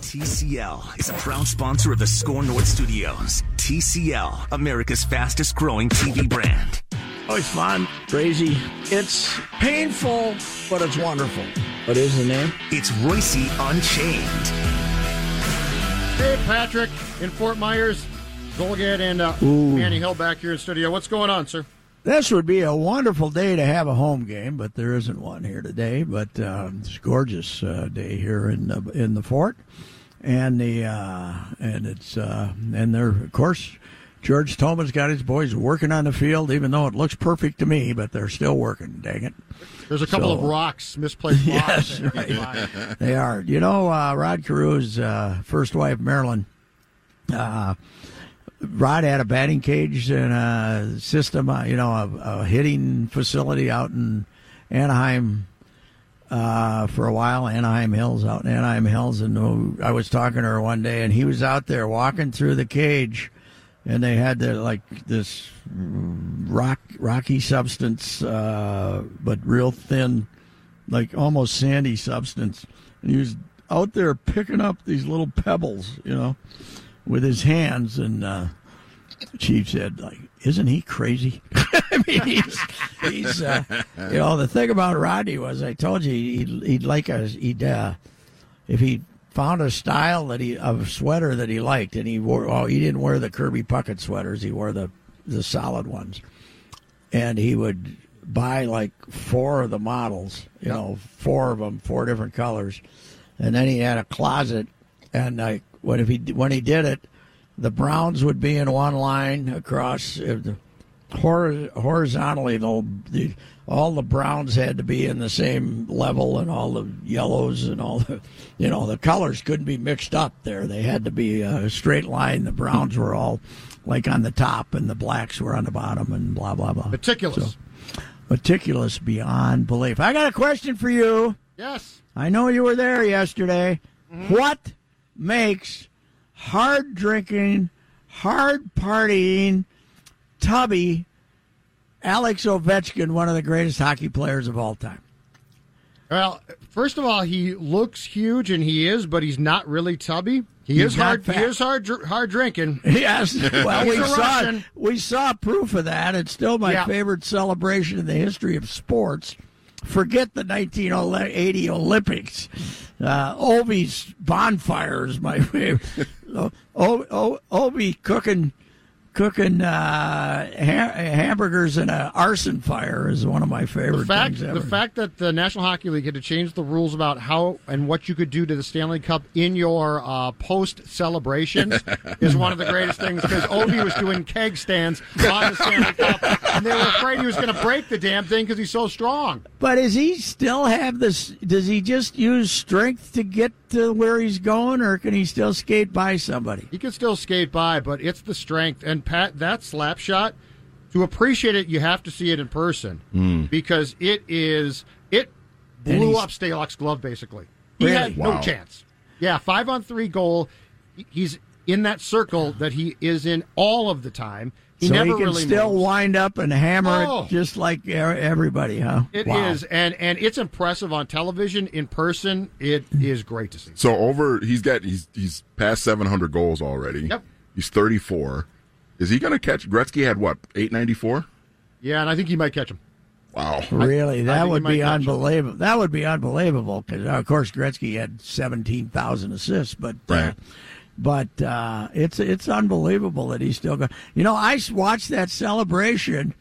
TCL is a proud sponsor of the SKOR North Studios. TCL, America's fastest growing TV brand. Oh, it's fun, crazy. It's painful, but it's wonderful. What is the name? It's Reusse Unchained. Dave Patrick in Fort Myers, Zulgad and uh, Manny Hill back here in studio. What's going on, sir? This would be a wonderful day to have a home game, but there isn't one here today. But um, it's a gorgeous uh, day here in the, in the fort, and the uh, and it's uh, and they're of course George Tolman's got his boys working on the field, even though it looks perfect to me, but they're still working. Dang it! There's a couple So- of rocks, misplaced rocks. Yes, right. they are. You know, uh, Rod Carew's uh, first wife, Marilyn. Rod had a batting cage and a system, uh, you know, a, a hitting facility out in Anaheim uh, for a while. Anaheim Hills, out in Anaheim Hills, and uh, I was talking to her one day, and he was out there walking through the cage, and they had the like this rock rocky substance, uh, but real thin, like almost sandy substance, and he was out there picking up these little pebbles, you know, with his hands, and uh, Chief said, like, isn't he crazy? I mean, he's, he's uh, you know, the thing about Rodney was, I told you, he'd, he'd like a, he'd, uh, if he found a style that he, of sweater that he liked, and he wore, oh, he didn't wear the Kirby Puckett sweaters, he wore the, the solid ones. And he would buy like four of the models, you know, four of them, four different colors. And then he had a closet, and like, when, if he, when he did it, the browns would be in one line across uh, horizontally. The, the all the browns had to be in the same level, and all the yellows and all the you know the colors couldn't be mixed up. There, they had to be a straight line. The browns were all like on the top, and the blacks were on the bottom, and blah blah blah. Meticulous. Meticulous beyond belief. I got a question for you. Yes. I know you were there yesterday. What makes hard drinking, hard partying, tubby Alex Ovechkin one of the greatest hockey players of all time? Well, first of all, he looks huge, and he is, but he's not really tubby. He He's is hard. He is hard. dr- Hard drinking. Yes. Well, we saw Russian. we saw proof of that. It's still my Yeah. favorite celebration in the history of sports. Forget the 1980 Olympics. Uh, Ovi's bonfire is my favorite. o- o- Ovi cooking cooking uh, ha- hamburgers in an arson fire is one of my favorite The fact, things ever. the fact that the National Hockey League had to change the rules about how and what you could do to the Stanley Cup in your uh, post celebrations is one of the greatest things because Ovi was doing keg stands on the Stanley Cup, and they were afraid he was going to break the damn thing because he's so strong. But does he still have this? Does he just use strength to get to where he's going, or can he still skate by somebody? He can still skate by, but it's the strength. And Pat, that slap shot, to appreciate it, you have to see it in person hmm. because it is it blew he's- up Stalock's glove. Basically, he Really? had Wow. no chance. Yeah, five on three goal. He's in that circle that he is in all of the time. He so never he can really still moves. wind up and hammer Oh. it just like everybody, huh? It is, Wow. and and it's impressive on television. In person, it hmm. is great to see. So over, he's got he's he's past 700 goals already. Yep. He's 34. Is he going to catch? Gretzky had what 894. Yeah, and I think he might catch him. Wow. Really, I that think would be catch him. unbelievable. That would be unbelievable because, of course, Gretzky had seventeen thousand assists, but uh, but uh, it's it's unbelievable that he's still going. You know, I watched that celebration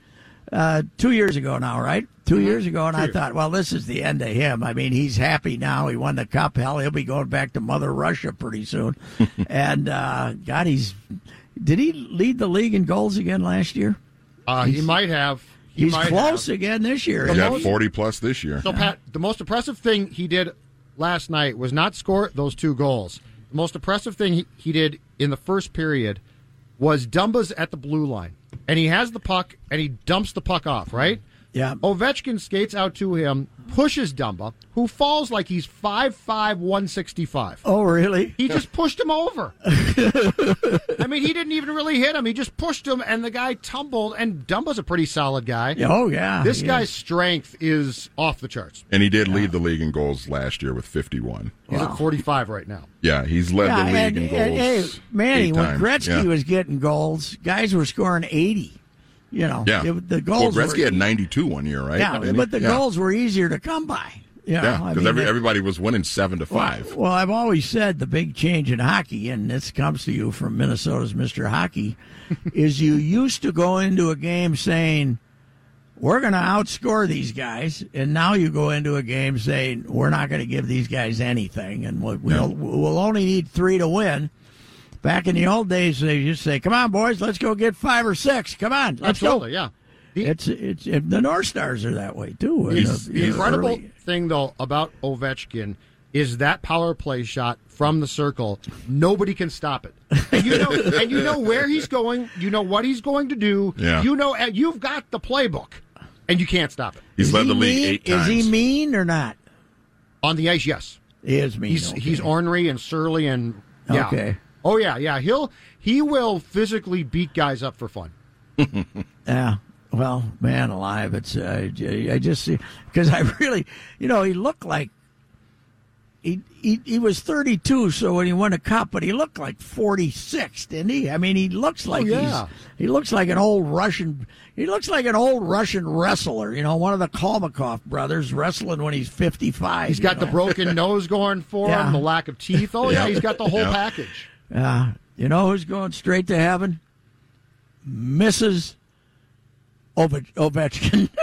uh, two years ago now, right? 2 Mm-hmm. years ago, and I thought, well, this is the end of him. I mean, he's happy now. He won the cup. Hell, he'll be going back to Mother Russia pretty soon. and uh, God, he's did he lead the league in goals again last year? Uh, he might have. He He's might close have. again this year. He isn't got 40 plus this year. So, Pat, the most impressive thing he did last night was not score those two goals. The most impressive thing he, he did in the first period was Dumba's at the blue line. And he has the puck, and he dumps the puck off, right? Yeah. Ovechkin skates out to him, pushes Dumba, who falls like he's 5'5", 165. Oh, really? He just pushed him over. I mean, he didn't even really hit him. He just pushed him, and the guy tumbled. And Dumba's a pretty solid guy. Oh, yeah. This guy's is. strength is off the charts. And he did lead the league in goals last year with 51. He's at 45 right now. Yeah, he's led Yeah, the league and, in goals. and, hey, Manny, eight when times. Gretzky yeah. was getting goals, guys were scoring 80. You know, Yeah. it- the well, goals Gretzky were, had 92 one year, right? Yeah, but the yeah. goals were easier to come by. You know, Yeah, I because mean, every, everybody was winning 7 to 5. Well, I've always said the big change in hockey, and this comes to you from Minnesota's Mr. Hockey, is you used to go into a game saying, we're going to outscore these guys, and now you go into a game saying, we're not going to give these guys anything, and we'll, we'll, we'll only need three to win. Back in the old days, they used to say, come on, boys, let's go get five or six. Come on, let's Absolutely, go. yeah. The, It's, it's, it, the North Stars are that way, too. He's- You know, the incredible early- thing, though, about Ovechkin is that power play shot from the circle. Nobody can stop it. And you know, and you know where he's going. You know what he's going to do. Yeah. You know, and you've got the playbook, and you can't stop it. He's Is led he the league mean? eight Is he mean or not? On the ice, yes. He is mean. He's okay. he's ornery and surly and yeah. Okay. Oh yeah, yeah. He'll he will physically beat guys up for fun. Yeah. Well, man alive, it's uh, I just see because I really, you know, he looked like he, he he was 32, so when he won a cup, but he looked like 46, didn't he? I mean, he looks like yeah. he's he looks like an old Russian. He looks like an old Russian wrestler, you know, one of the Kalmikoff brothers wrestling when he's 55. He's got the broken nose going for Yeah. him, the lack of teeth. Oh yeah, Yeah. he's got the whole Yeah. package. Yeah. You know who's going straight to heaven? Mrs. Ove- Ovechkin.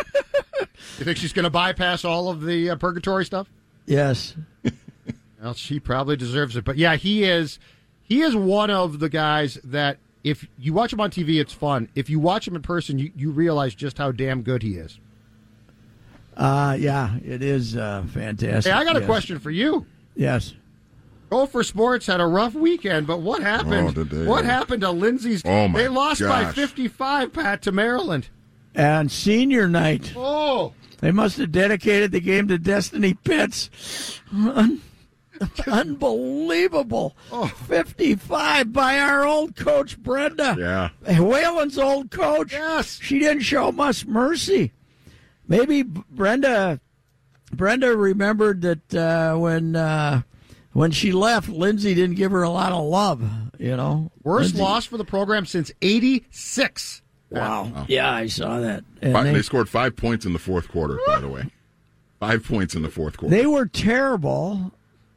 You think she's going to bypass all of the uh, purgatory stuff? yes. Well, she probably deserves it. But yeah, he is he is one of the guys that if you watch him on TV, it's fun. If you watch him in person, you, you realize just how damn good he is. Uh, yeah, it is uh, fantastic. Hey, I got a question for you. Yes. Go for Sports had a rough weekend, but what happened? Oh, did they? what happened to Lindsay's? Oh, my they lost by 55, Pat, to Maryland. And senior night, Oh, they must have dedicated the game to Destiny Pitts. Un- unbelievable. Oh. 55 by our old coach, Brenda. Yeah. Whalen's old coach. Yes. She didn't show much mercy. Maybe Brenda Brenda remembered that uh, when uh, when she left, Lindsay didn't give her a lot of love, you know. worst Lindsay- loss for the program since '86. Wow. Yeah, I saw that. And Five, they, they scored five points in the fourth quarter, by the way. Five points in the fourth quarter. they were terrible.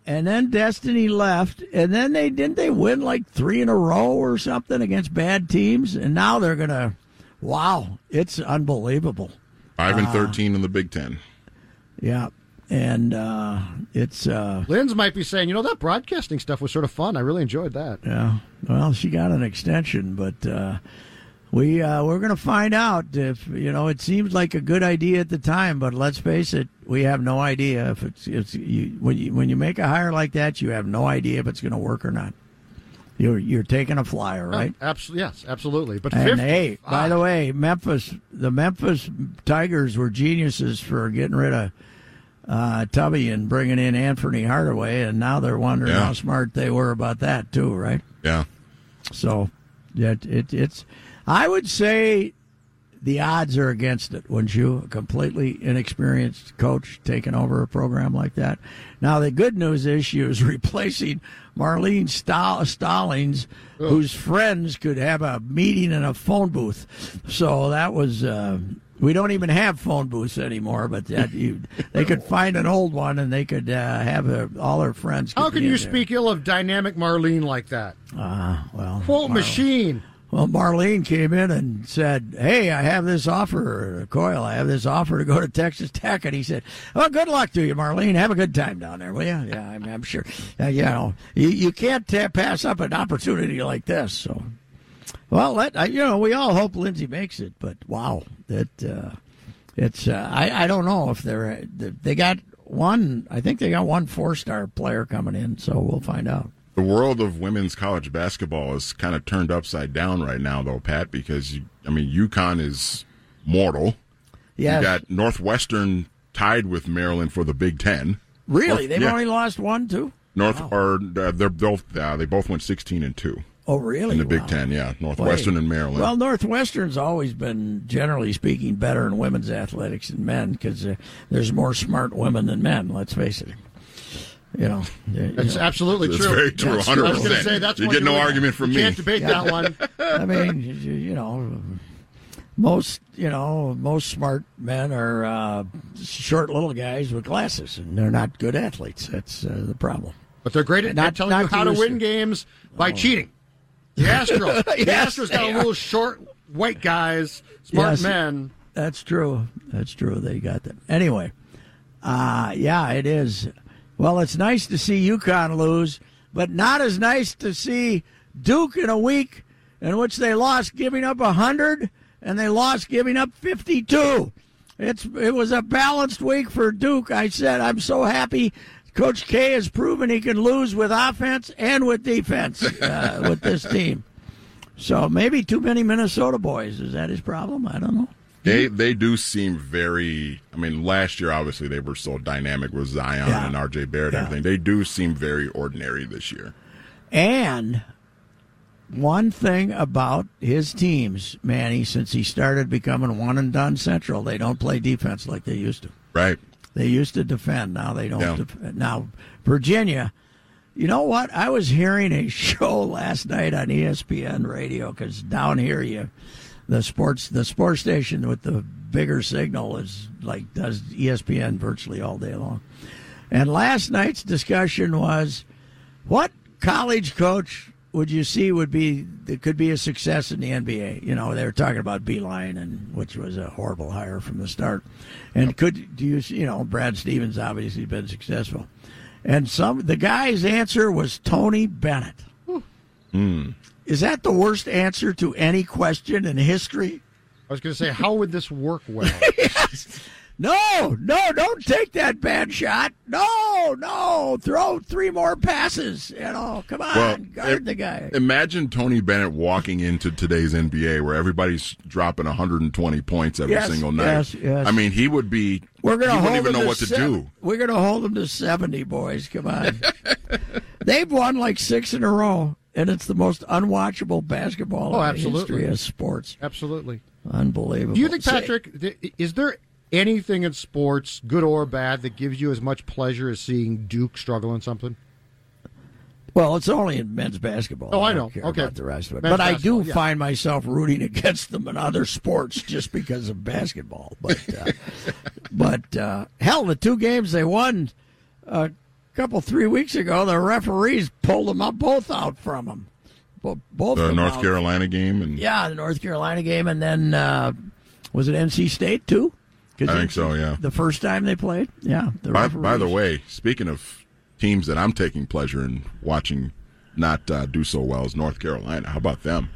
And then Destiny left, and then they didn't they win like three in a row or something against bad teams, and now they're gonna, wow, it's unbelievable. Five uh, and 13 in the Big Ten. Yeah, and uh, it's uh, Lynn's might be saying, you know, that broadcasting stuff was sort of fun. I really enjoyed that. Yeah. Well, she got an extension, but uh, we uh, we're going to find out if you know. It seems like a good idea at the time, but let's face it, we have no idea if it's it's you, when you when you make a hire like that, you have no idea if it's going to work or not. You're you're taking a flyer, right? Absolutely, yes, absolutely. But And 50, hey, by the way, Memphis, the Memphis Tigers were geniuses for getting rid of uh, Tubby and bringing in Anthony Hardaway, and now they're wondering Yeah. how smart they were about that too, right? Yeah. So, yeah, it, it's. I would say the odds are against it, wouldn't you? A completely inexperienced coach taking over a program like that. Now, the good news is she was replacing Marlene Stollings, whose friends could have a meeting in a phone booth. So that was. Uh, we don't even have phone booths anymore, but that you, they could find an old one and they could uh, have all their friends. How can you there. speak ill of dynamic Marlene like that? Uh, well, Quote Mar- machine. Well, Marlene came in and said, "Hey, I have this offer, Coyle. I have this offer to go to Texas Tech." And he said, "Well, good luck to you, Marlene. Have a good time down there, will you?" Yeah, I'm, I'm sure. Uh, you know, you, you can't ta pass up an opportunity like this. So, well, let I, you know, we all hope Lindsay makes it, but wow, that uh, it's. Uh, I I don't know if they're they got one. I think they got one four star player coming in, so we'll find out. The world of women's college basketball is kind of turned upside down right now, though, Pat, because, you, I mean, UConn is mortal. Yeah, You got Northwestern tied with Maryland for the Big Ten. really, North- they've yeah. only lost one, too. North or uh, they're both uh, they both went sixteen and two. Oh, really? in the Big Ten. Yeah, Northwestern Wait. and Maryland. Well, Northwestern's always been, generally speaking, better in women's athletics than men because uh, there's more smart women than men. Let's face it. You know, you That's know. absolutely That's true. very true, That's- 100%. I was going to say that's You one get no really- argument from you me. Can't debate that one. I mean, you, you know, most you know most smart men are uh, short little guys with glasses, and they're not good athletes. That's uh, the problem. But they're great at Not- telling not you how to to win listen. games by cheating. The Astros. the Yes, Astros got a little short white guys, smart Yes. men. That's true. That's true. They got them. Anyway, uh, yeah, it is. Well, it's nice to see UConn lose, but not as nice to see Duke in a week in which they lost giving up 100 and they lost giving up 52. It's it was a balanced week for Duke. I said I'm so happy Coach K has proven he can lose with offense and with defense uh, with this team. So maybe too many Minnesota boys. Is that his problem? I don't know. They they do seem very. I mean, last year obviously they were so dynamic with Zion Yeah. and R.J. Barrett and Yeah. everything. They do seem very ordinary this year. And one thing about his teams, Manny, since he started becoming one and done central, they don't play defense like they used to. Right. They used to defend. Now they don't. Yeah. Def- now Virginia. You know what? I was hearing a show last night on ESPN radio because down here you, the sports the sports station with the bigger signal is like does ESPN virtually all day long. And last night's discussion was, what college coach would you see would be that could be a success in the NBA? You know, they were talking about Beilein, and which was a horrible hire from the start. And could do you you know Brad Stevens obviously been successful, and some the guy's answer was Tony Bennett. Is that the worst answer to any question in history? I was going to say, how would this work well? No, no, don't take that bad shot. No, no, throw three more passes. You know, come on, Well, guard im- the guy. Imagine Tony Bennett walking into today's NBA where everybody's dropping 120 points every Yes, single night. yes, yes. I mean, he would be. We're gonna hold even know to what to seven- do. We're going to hold them to seventy, boys. Come on. They've won like six in a row, and it's the most unwatchable basketball Oh, in the history of sports. Absolutely. Unbelievable. Do you think, Patrick, th- is there anything in sports, good or bad, that gives you as much pleasure as seeing Duke struggle in something? Well, it's only in men's basketball. Oh, I don't know. care Okay. about the rest of it. Men's but I do yeah. find myself rooting against them in other sports just because of basketball. But, uh, but uh, hell, the two games they won a couple three weeks ago, the referees pulled them up both out from them. Bo- Both The North out. Carolina game, and Yeah, the North Carolina game, and then uh, was it NC State too? I think so, yeah. The first time they played, yeah. The by, by the way, speaking of teams that I'm taking pleasure in watching not uh, do so well is North Carolina. How about them?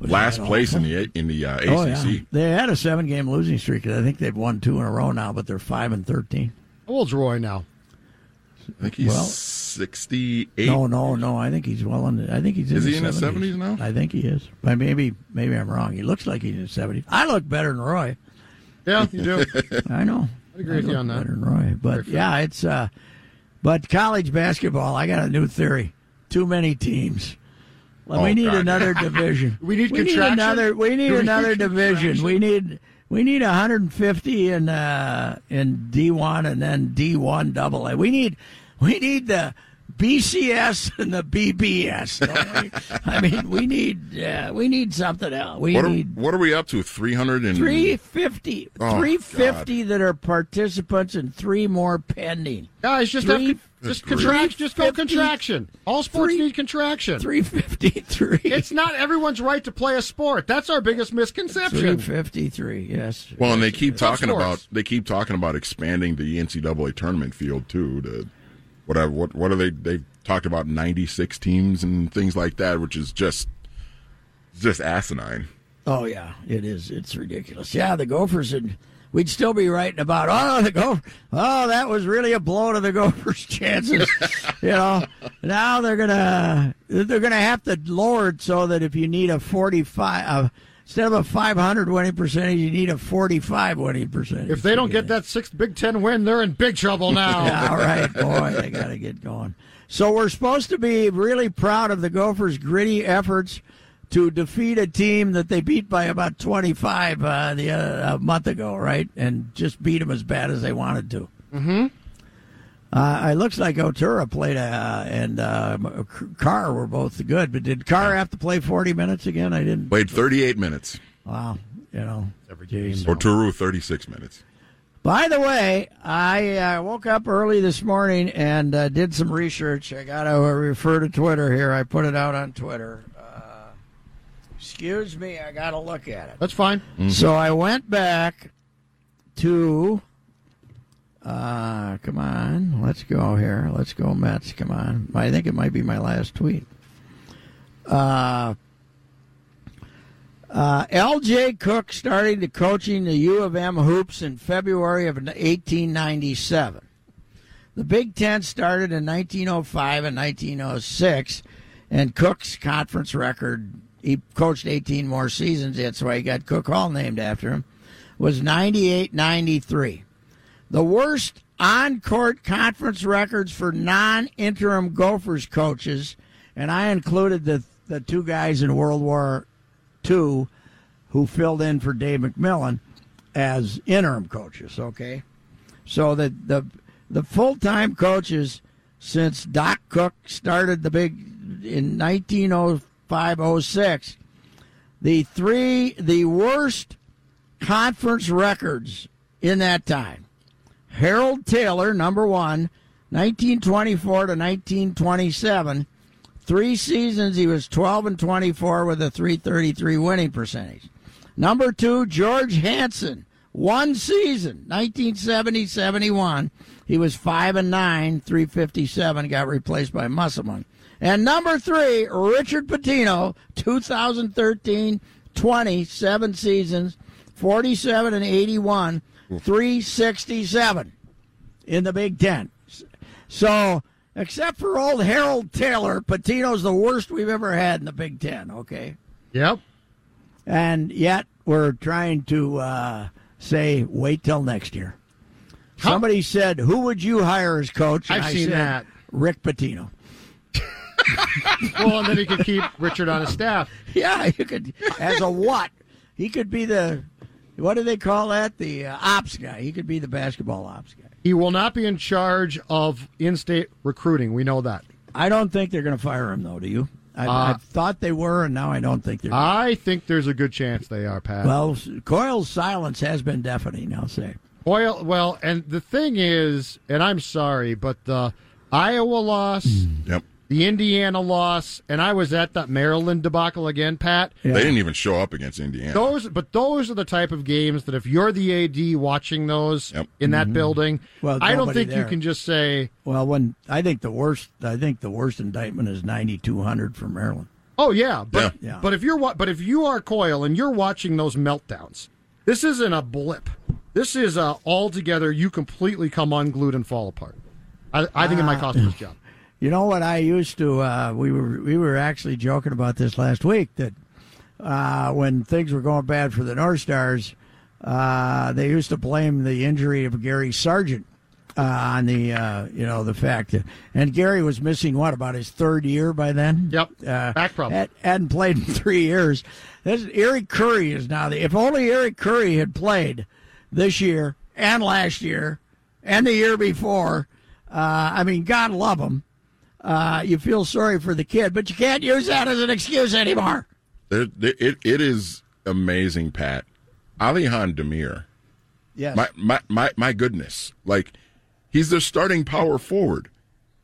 Last place in the in the uh, ACC. Oh, yeah. They had a seven game losing streak. I think they've won two in a row now, but they're five and thirteen. How old's Roy now? I think he's Well- 68. No, no, no. I think he's well in. The, I think he's in Is the he in his 70s now? I think he is. But maybe, maybe I'm wrong. He looks like he's in his seventies. I look better than Roy. Yeah, you do. I know. I agree with you on that. Better than Roy, but yeah, it's. uh But college basketball, I got a new theory. Too many teams. Well, Oh, we need God. another division. We need we need another. We need we another need division. We need we need 150 in uh, in D1 and then D1 double A. We need we need the BCS and the BBS. don't we? I mean, we need uh, we need something else. We What are, need what are we up to? 300 and 350 Oh, 350 that are participants and three more pending. Guys, just Three- have, just Good grief. contract. Just go contraction. All sports Three- need contraction. 353. It's not everyone's right to play a sport. That's our biggest misconception. 353. Yes. Well, and they keep talking about they keep talking about expanding the NCAA tournament field too to whatever. What what are they? They've talked about 96 teams and things like that, which is just just asinine. Oh yeah, it is. It's ridiculous. Yeah, the Gophers and we'd still be writing about oh the Gopher. Oh, that was really a blow to the Gophers' chances. you know, now they're gonna they're gonna have to lower it so that if you need a forty five. Uh, Instead of a 500 winning percentage, you need a 45 winning percentage. If they don't get that sixth Big Ten win, they're in big trouble now. Yeah, all right, boy, they got to get going. So we're supposed to be really proud of the Gophers' gritty efforts to defeat a team that they beat by about 25 uh, the uh, a month ago, right? And just beat them as bad as they wanted to. Mm-hmm. Uh, it looks like Oturu played uh, and uh, Carr were both good, but did Carr have to play 40 minutes again? I didn't. Played 38 minutes. Wow, you know. Jeez. Oturu 36 minutes. By the way, I uh, woke up early this morning and uh, did some research. I got to refer to Twitter here. I put it out on Twitter. Excuse me, I got to look at it. That's fine. So I went back to. Uh, come on, let's go here. Let's go Mets. Come on. I think it might be my last tweet. Uh, uh, L.J. Cooke started the coaching the U of M hoops in February of 1897. The Big Ten started in 1905 and 1906, and Cooke's conference record, he coached 18 more seasons, that's why he got Cooke Hall named after him, was 98 93. The worst on court conference records for non interim Gophers coaches, and I included the, the two guys in World War II who filled in for Dave MacMillan as interim coaches, okay? So the the the full time coaches since Doc Cooke started the big in 1905 06, the three the worst conference records in that time. Harold Taylor, number one, 1924 to 1927. Three seasons, he was 12 and 24 with a 333 winning percentage. Number two, George Hanson, one season, 1970 71. He was 5 and 9, 357, got replaced by Musselman. And number three, Richard Pitino, 2013 20, seven seasons, 47 and 81, 367 in the Big Ten. So, except for old Harold Taylor, Pitino's the worst we've ever had in the Big Ten, okay? Yep. And yet we're trying to uh, say, wait till next year. How- Somebody said, who would you hire as coach? And I've I seen said, that. Rick Pitino. Well, and then he could keep Richard on his staff. Yeah, you could, as a what? He could be the, what do they call that? The uh, ops guy. He could be the basketball ops guy. He will not be in charge of in-state recruiting. We know that. I don't think they're going to fire him, though. Do you? I, Uh, I thought they were, and now I don't think they're. I think there's a good chance they are, Pat. well, Coyle's silence has been deafening. I'll say. Oil, well, and the thing is, and I'm sorry, but the Iowa loss, Yep. The Indiana loss, and I was at that Maryland debacle again, Pat. Yeah. They didn't even show up against Indiana. Those, but those are the type of games that if you're the AD watching those Yep. in that building, Mm-hmm. Well, I don't nobody think you can just say, Well, when I think the worst, I think the worst indictment is ninety two hundred for Maryland. "Oh yeah," but Yeah. Yeah. but if you're wa- but if you are Coyle and you're watching those meltdowns, this isn't a blip. This is a altogether you completely come unglued and fall apart. I, I think it Ah. might cost him his job. You know what I used to? Uh, we were we were actually joking about this last week that uh, when things were going bad for the North Stars, uh, they used to blame the injury of Gary Sargent uh, on the uh, you know the fact that and Gary was missing what about his third year by then. Yep. uh, Back problem. Had, hadn't played in three years. This Eric Curry is now the. If only Eric Curry had played this year and last year and the year before. Uh, I mean, God love him. Uh, you feel sorry for the kid, but you can't use that as an excuse anymore. It, it, it is amazing, Pat. Alihan Demir. Yes. My, my my my goodness! Like he's their starting power forward,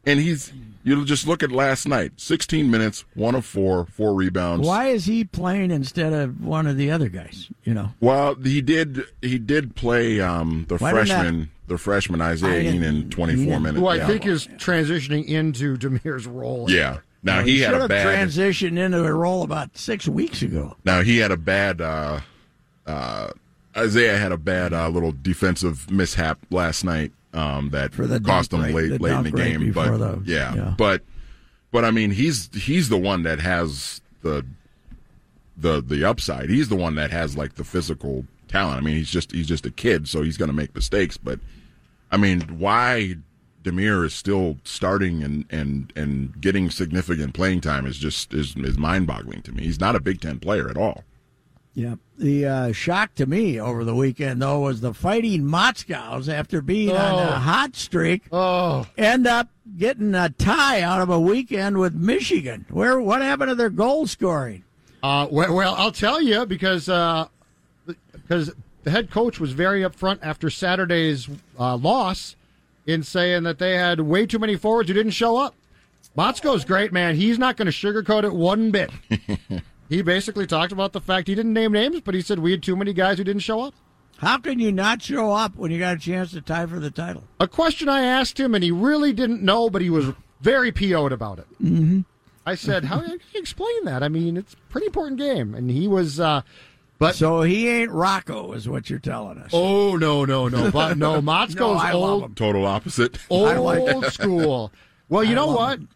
and he's you just look at last night: sixteen minutes, one of four, four rebounds. Why is he playing instead of one of the other guys? You know. Well, he did he did play um, the Why didn't freshman the freshman Isaiah I didn't- in twenty he minutes. Who I yeah. think is transitioning into Demir's role. yeah. Now Well, he had should a have bad transitioned into a role about six weeks ago. Now he had a bad. Uh, uh, Isaiah had a bad uh, little defensive mishap last night um, that For the cost dunk him late the late in the game. But the- yeah, yeah. but but I mean he's he's the one that has the the the upside. He's the one that has like the physical talent. I mean he's just he's just a kid, so he's going to make mistakes. But I mean why Demir is still starting and, and, and getting significant playing time is just is, is mind boggling to me. He's not a Big Ten player at all. Yeah. The uh, shock to me over the weekend, though, was the Fighting Motzkos, after being on Oh. a hot streak, Oh, end up getting a tie out of a weekend with Michigan. Where What happened to their goal scoring? uh, well, well, I'll tell you because uh, because the head coach was very upfront after Saturday's uh, loss in saying that they had way too many forwards who didn't show up. Motzko's great, man. He's not going to sugarcoat it one bit. he basically talked about the fact he didn't name names, but he said we had too many guys who didn't show up. How can you not show up when you got a chance to tie for the title? A question I asked him, and he really didn't know, but he was very PO'd about it. Mm-hmm. I said, "How can you explain that? I mean, it's a pretty important game." And he was, uh, but So he ain't Rocco, is what you're telling us. oh no, no, no, but no, Motzko's No, I love old, him. Total opposite. old school. Well, you I know what? him.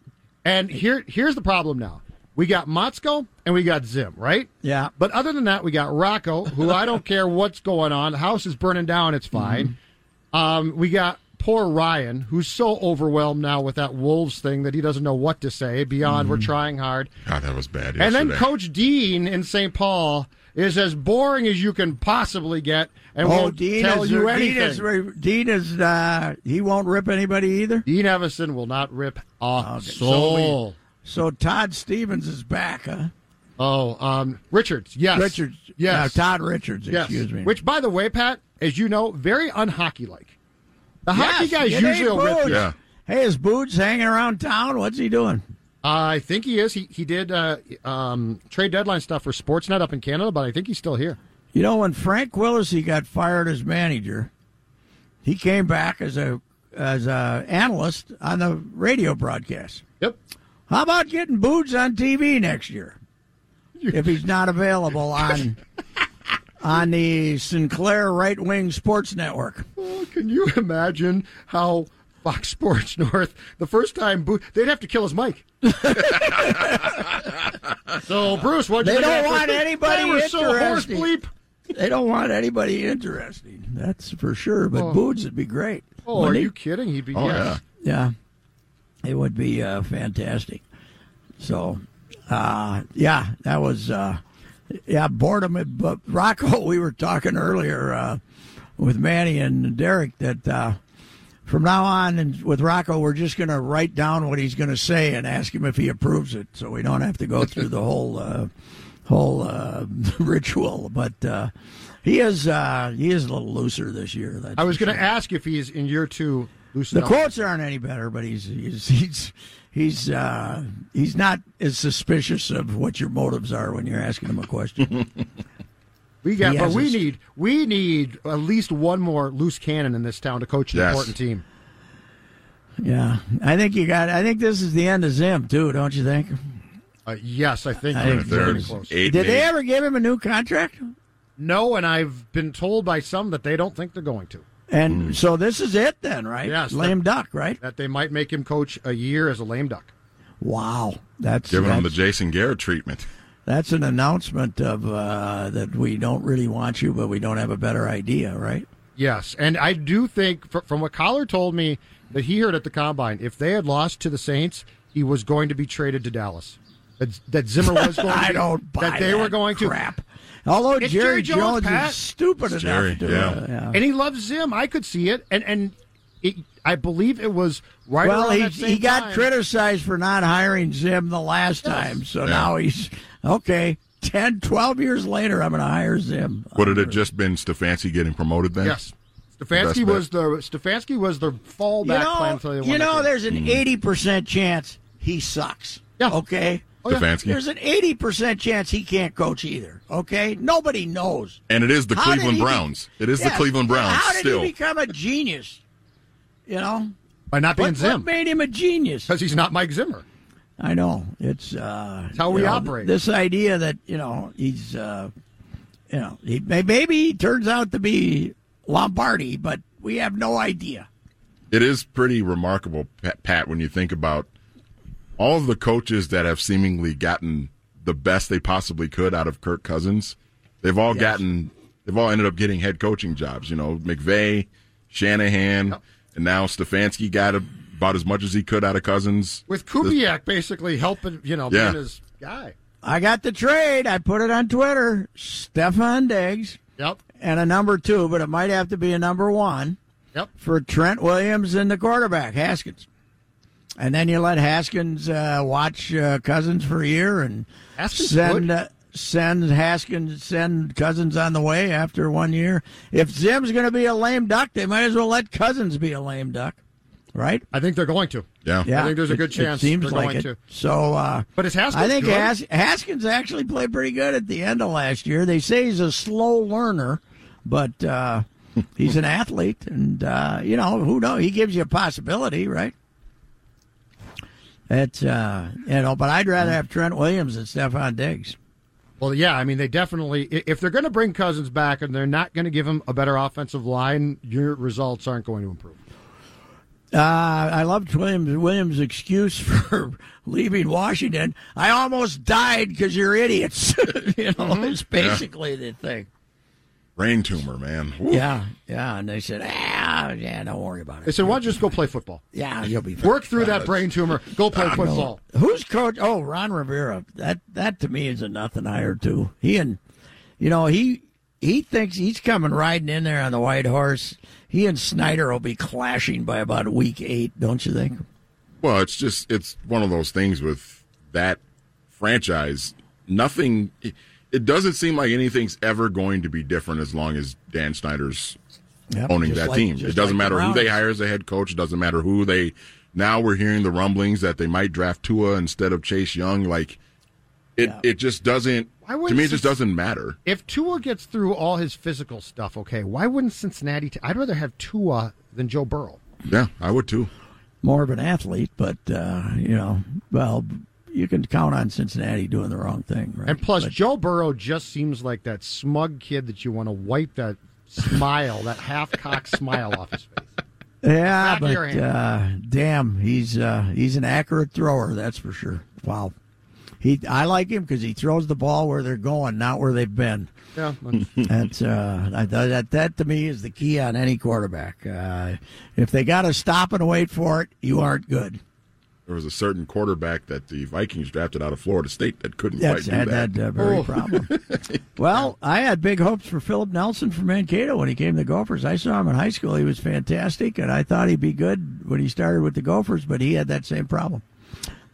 And here, here's the problem now. We got Motzko and we got Zim, right? Yeah. But other than that, we got Rocco, who I don't care what's going on. The house is burning down. It's fine. Um, we got poor Ryan, who's so overwhelmed now with that Wolves thing that he doesn't know what to say beyond we're trying hard. God, that was bad. And then. Coach Dean in St. Paul is as boring as you can possibly get and Oh, won't Dean tell is, you Dean anything. is, Dean is uh, he won't rip anybody either. Dean Evason will not rip a Okay, so soul. So Todd Stevens is back, huh? oh, um, Richards, yes. Richards, yes. uh, Todd Richards, yes. excuse me. Which, by the way, Pat, as you know, very unhockey like. The hockey guys usually will rip you. Yeah. Hey, is Boots hanging around town? What's he doing? I think he is. He he did uh, um, trade deadline stuff for Sportsnet up in Canada, but I think he's still here. You know, when Frank Willis got fired as manager, he came back as a as a analyst on the radio broadcast. Yep. How about getting Boots on TV next year? If he's not available on on the Sinclair Right Wing Sports Network. Oh, can you imagine how Fox Sports North the first time Bo- they'd have to kill his mic. so Bruce, what They you don't want after- anybody They were so horse bleep. They don't want anybody interesting. That's for sure. But oh. Boots would be great. Oh, Wouldn't are he? you kidding? He'd be Oh, yes. Yeah, it would be uh, fantastic. So, uh, yeah, that was uh, yeah boredom. But Rocco, we were talking earlier uh, with Manny and Derek that uh, from now on, and with Rocco, we're just going to write down what he's going to say and ask him if he approves it, so we don't have to go through the whole uh, whole uh, ritual. But uh, he is uh, he is a little looser this year. I was going to sure. ask if he's in year two. The up. quotes aren't any better, but he's he's he's he's uh, he's not as suspicious of what your motives are when you're asking him a question. We got, He but we his- need we need at least one more loose cannon in this town to coach an Yes. important team. yeah, I think you got. I think this is the end of Zim too, don't you think? Uh, yes, I think I think very There's close. eight. Did they ever give him a new contract? No, and I've been told by some that they don't think they're going to. And so this is it then, right? Yes, lame duck, right? That they might make him coach a year as a lame duck. Wow, that's Giving him the Jason Garrett treatment. that's an announcement of uh, that we don't really want you, but we don't have a better idea, right? Yes, and I do think fr- from what Collar told me that he heard at the combine, if they had lost to the Saints, he was going to be traded to Dallas. That, that Zimmer was going. to I be- don't buy that they were going to. Crap. Although It's Jerry, Jerry Jones, Jones, Pat. is stupid It's enough Jerry, to, yeah. uh, yeah. and he loves Zim. I could see it, and and it, I believe it was right well, around he, that same he got time. criticized for not hiring Zim the last time, so Yeah. now he's okay. 10, 12 years later, I'm going to hire Zim. Would it have just been Stefanski getting promoted then? Yes, Best Stefanski bet. was the Stefanski was the fallback You know, plan until you know there's an 80% chance he sucks. Yeah. Okay? Oh, yeah. Stefanski. There's an 80% chance he can't coach either. Okay? Nobody knows. And it is the How Cleveland he be- Browns. It is Yes. the Cleveland Browns How did still. he become a genius? You know? by not being What, what made him a genius? because he's not Mike Zimmer. I know it's uh, It's how we know, operate. This idea that you know he's, uh, you know, he, may- maybe he turns out to be Lombardi, but we have no idea. it is pretty remarkable, Pat, Pat, when you think about all of the coaches that have seemingly gotten the best they possibly could out of Kirk Cousins. They've all Yes. gotten, they've all ended up getting head coaching jobs. You know, McVay, Shanahan, and now Stefanski got about as much as he could out of Cousins. With Kubiak basically helping, you know, Yeah. being his guy. I got the trade. I put it on Twitter. Stefon Diggs Yep. and a number two, but it might have to be a number one Yep. for Trent Williams and the quarterback Haskins. And then you let Haskins uh, watch uh, Cousins for a year and Haskins send uh, send Haskins send Cousins on the way after one year. If Zim's going to be a lame duck, they might as well let Cousins be a lame duck, right? I think they're going to. Yeah. Yeah, I think there's a it- good chance It seems they're like going it. to. So, uh, But is Haskins I think good? Has- Haskins actually played pretty good at the end of last year. They say he's a slow learner, but uh, he's an athlete, and uh, you know who knows? He gives you a possibility, right? It's uh, you know, but I'd rather have Trent Williams than Stefon Diggs. Well, yeah, I mean, they definitely if they're going to bring Cousins back and they're not going to give him a better offensive line, your results aren't going to improve. Uh, I loved Williams Williams' excuse for leaving Washington. I almost died because you're idiots. you know, it's basically the thing. Brain tumor, man. Woo. Yeah, yeah, and they said, ah, yeah, don't worry about it. They said, why don't you just go play football? Yeah, you'll be fine. Work through that brain tumor. Go play football. Who's coach? Oh, Ron Rivera. That that to me is a nothing hire too. He and you know he he thinks he's coming riding in there on the white horse. He and Snyder will be clashing by about week eight, don't you think? Well, it's just it's one of those things with that franchise. Nothing. It, it doesn't seem like anything's ever going to be different as long as Dan Snyder's Yep, owning that like- team. It doesn't like the matter who they hire as a head coach. It doesn't matter who they. Now we're hearing the rumblings that they might draft Tua instead of Chase Young. Like it, Yeah. it just doesn't. Why To me, it just doesn't matter. If Tua gets through all his physical stuff, okay, why wouldn't Cincinnati? T- I'd rather have Tua than Joe Burrow. Yeah, I would too. More of an athlete, but uh, you know, well, you can count on Cincinnati doing the wrong thing, right? And plus, But- Joe Burrow just seems like that smug kid that you want to wipe that smile, that half-cocked smile off his face. yeah, Back but uh, damn, he's uh, he's an accurate thrower, that's for sure. Wow. He, I like him because he throws the ball where they're going, not where they've been. Yeah, That's uh, I- that that to me is the key on any quarterback. Uh, if they got to stop and wait for it, you aren't good. There was a certain quarterback that the Vikings drafted out of Florida State that couldn't That's quite do had that. that uh, very Oh. problem. well, I had big hopes for Philip Nelson from Mankato when he came to the Gophers. I saw him in high school; he was fantastic, and I thought he'd be good when he started with the Gophers. But he had that same problem.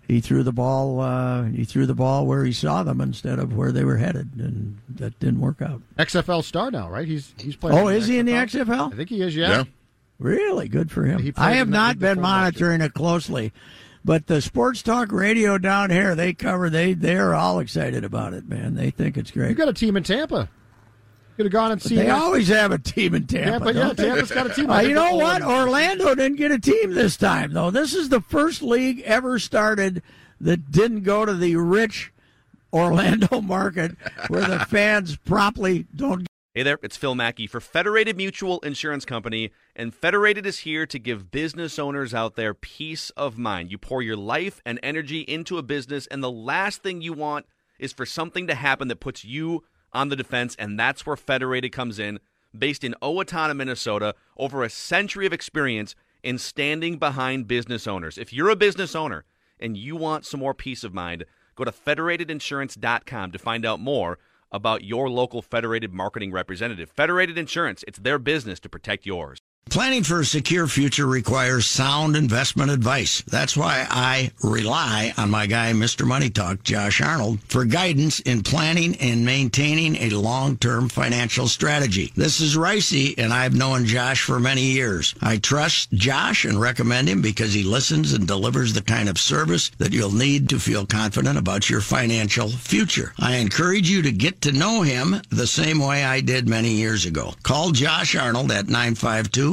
He threw the ball. Uh, he threw the ball where he saw them instead of where they were headed, and that didn't work out. XFL star now, right? He's he's playing. Oh, is he in the XFL? I think he is. Yeah. yeah. Really good for him. I have not been monitoring it closely, but the sports talk radio down here they cover. They they're all excited about it, man. They think it's great. You got a team in Tampa. Could have gone and seen. They that. always have a team in Tampa. Tampa, yeah? Tampa's got a team. Uh, you know what? Orlando didn't get a team this time, though. This is the first league ever started that didn't go to the rich Orlando market where the fans promptly don't Hey there, it's Phil Mackey for Federated Mutual Insurance Company, and Federated is here to give business owners out there peace of mind. You pour your life and energy into a business, and the last thing you want is for something to happen that puts you on the defense, and that's where Federated comes in. based in Owatonna, Minnesota, over a century of experience in standing behind business owners. If you're a business owner and you want some more peace of mind, go to federatedinsurance.com to find out more about your local Federated marketing representative. Federated Insurance, it's their business to protect yours. Planning for a secure future requires sound investment advice. That's why I rely on my guy, Mr. Money Talk, Josh Arnold, for guidance in planning and maintaining a long-term financial strategy. This is Ricey, and I've known Josh for many years. I trust Josh and recommend him because he listens and delivers the kind of service that you'll need to feel confident about your financial future. I encourage you to get to know him the same way I did many years ago. Call Josh Arnold at 952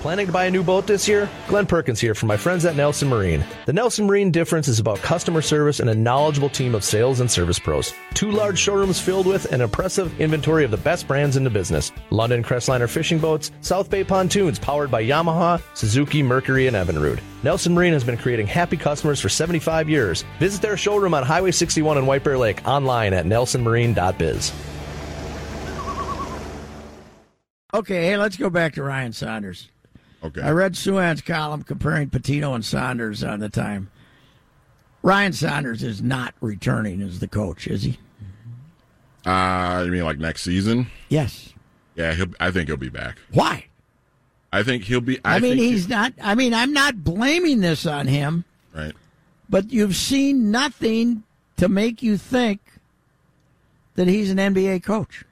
Planning to buy a new boat this year? Glenn Perkins here from my friends at Nelson Marine. The Nelson Marine difference is about customer service and a knowledgeable team of sales and service pros. Two large showrooms filled with an impressive inventory of the best brands in the business. London Crestliner fishing boats, South Bay pontoons powered by Yamaha, Suzuki, Mercury, and Evinrude. Nelson Marine has been creating happy customers for 75 years. Visit their showroom on Highway 61 in White Bear Lake online at nelsonmarine.biz. Okay, hey, let's go back to Ryan Saunders. Okay. I read Souhan's column comparing Pitino and Saunders on the time. Ryan Saunders is not returning as the coach, is he? Uh, you mean like next season? Yes. Yeah, he'll, I think he'll be back. Why? I think he'll be. I, I, mean, think he- he's not. I mean, I'm not blaming this on him, right. but you've seen nothing to make you think that he's an NBA coach.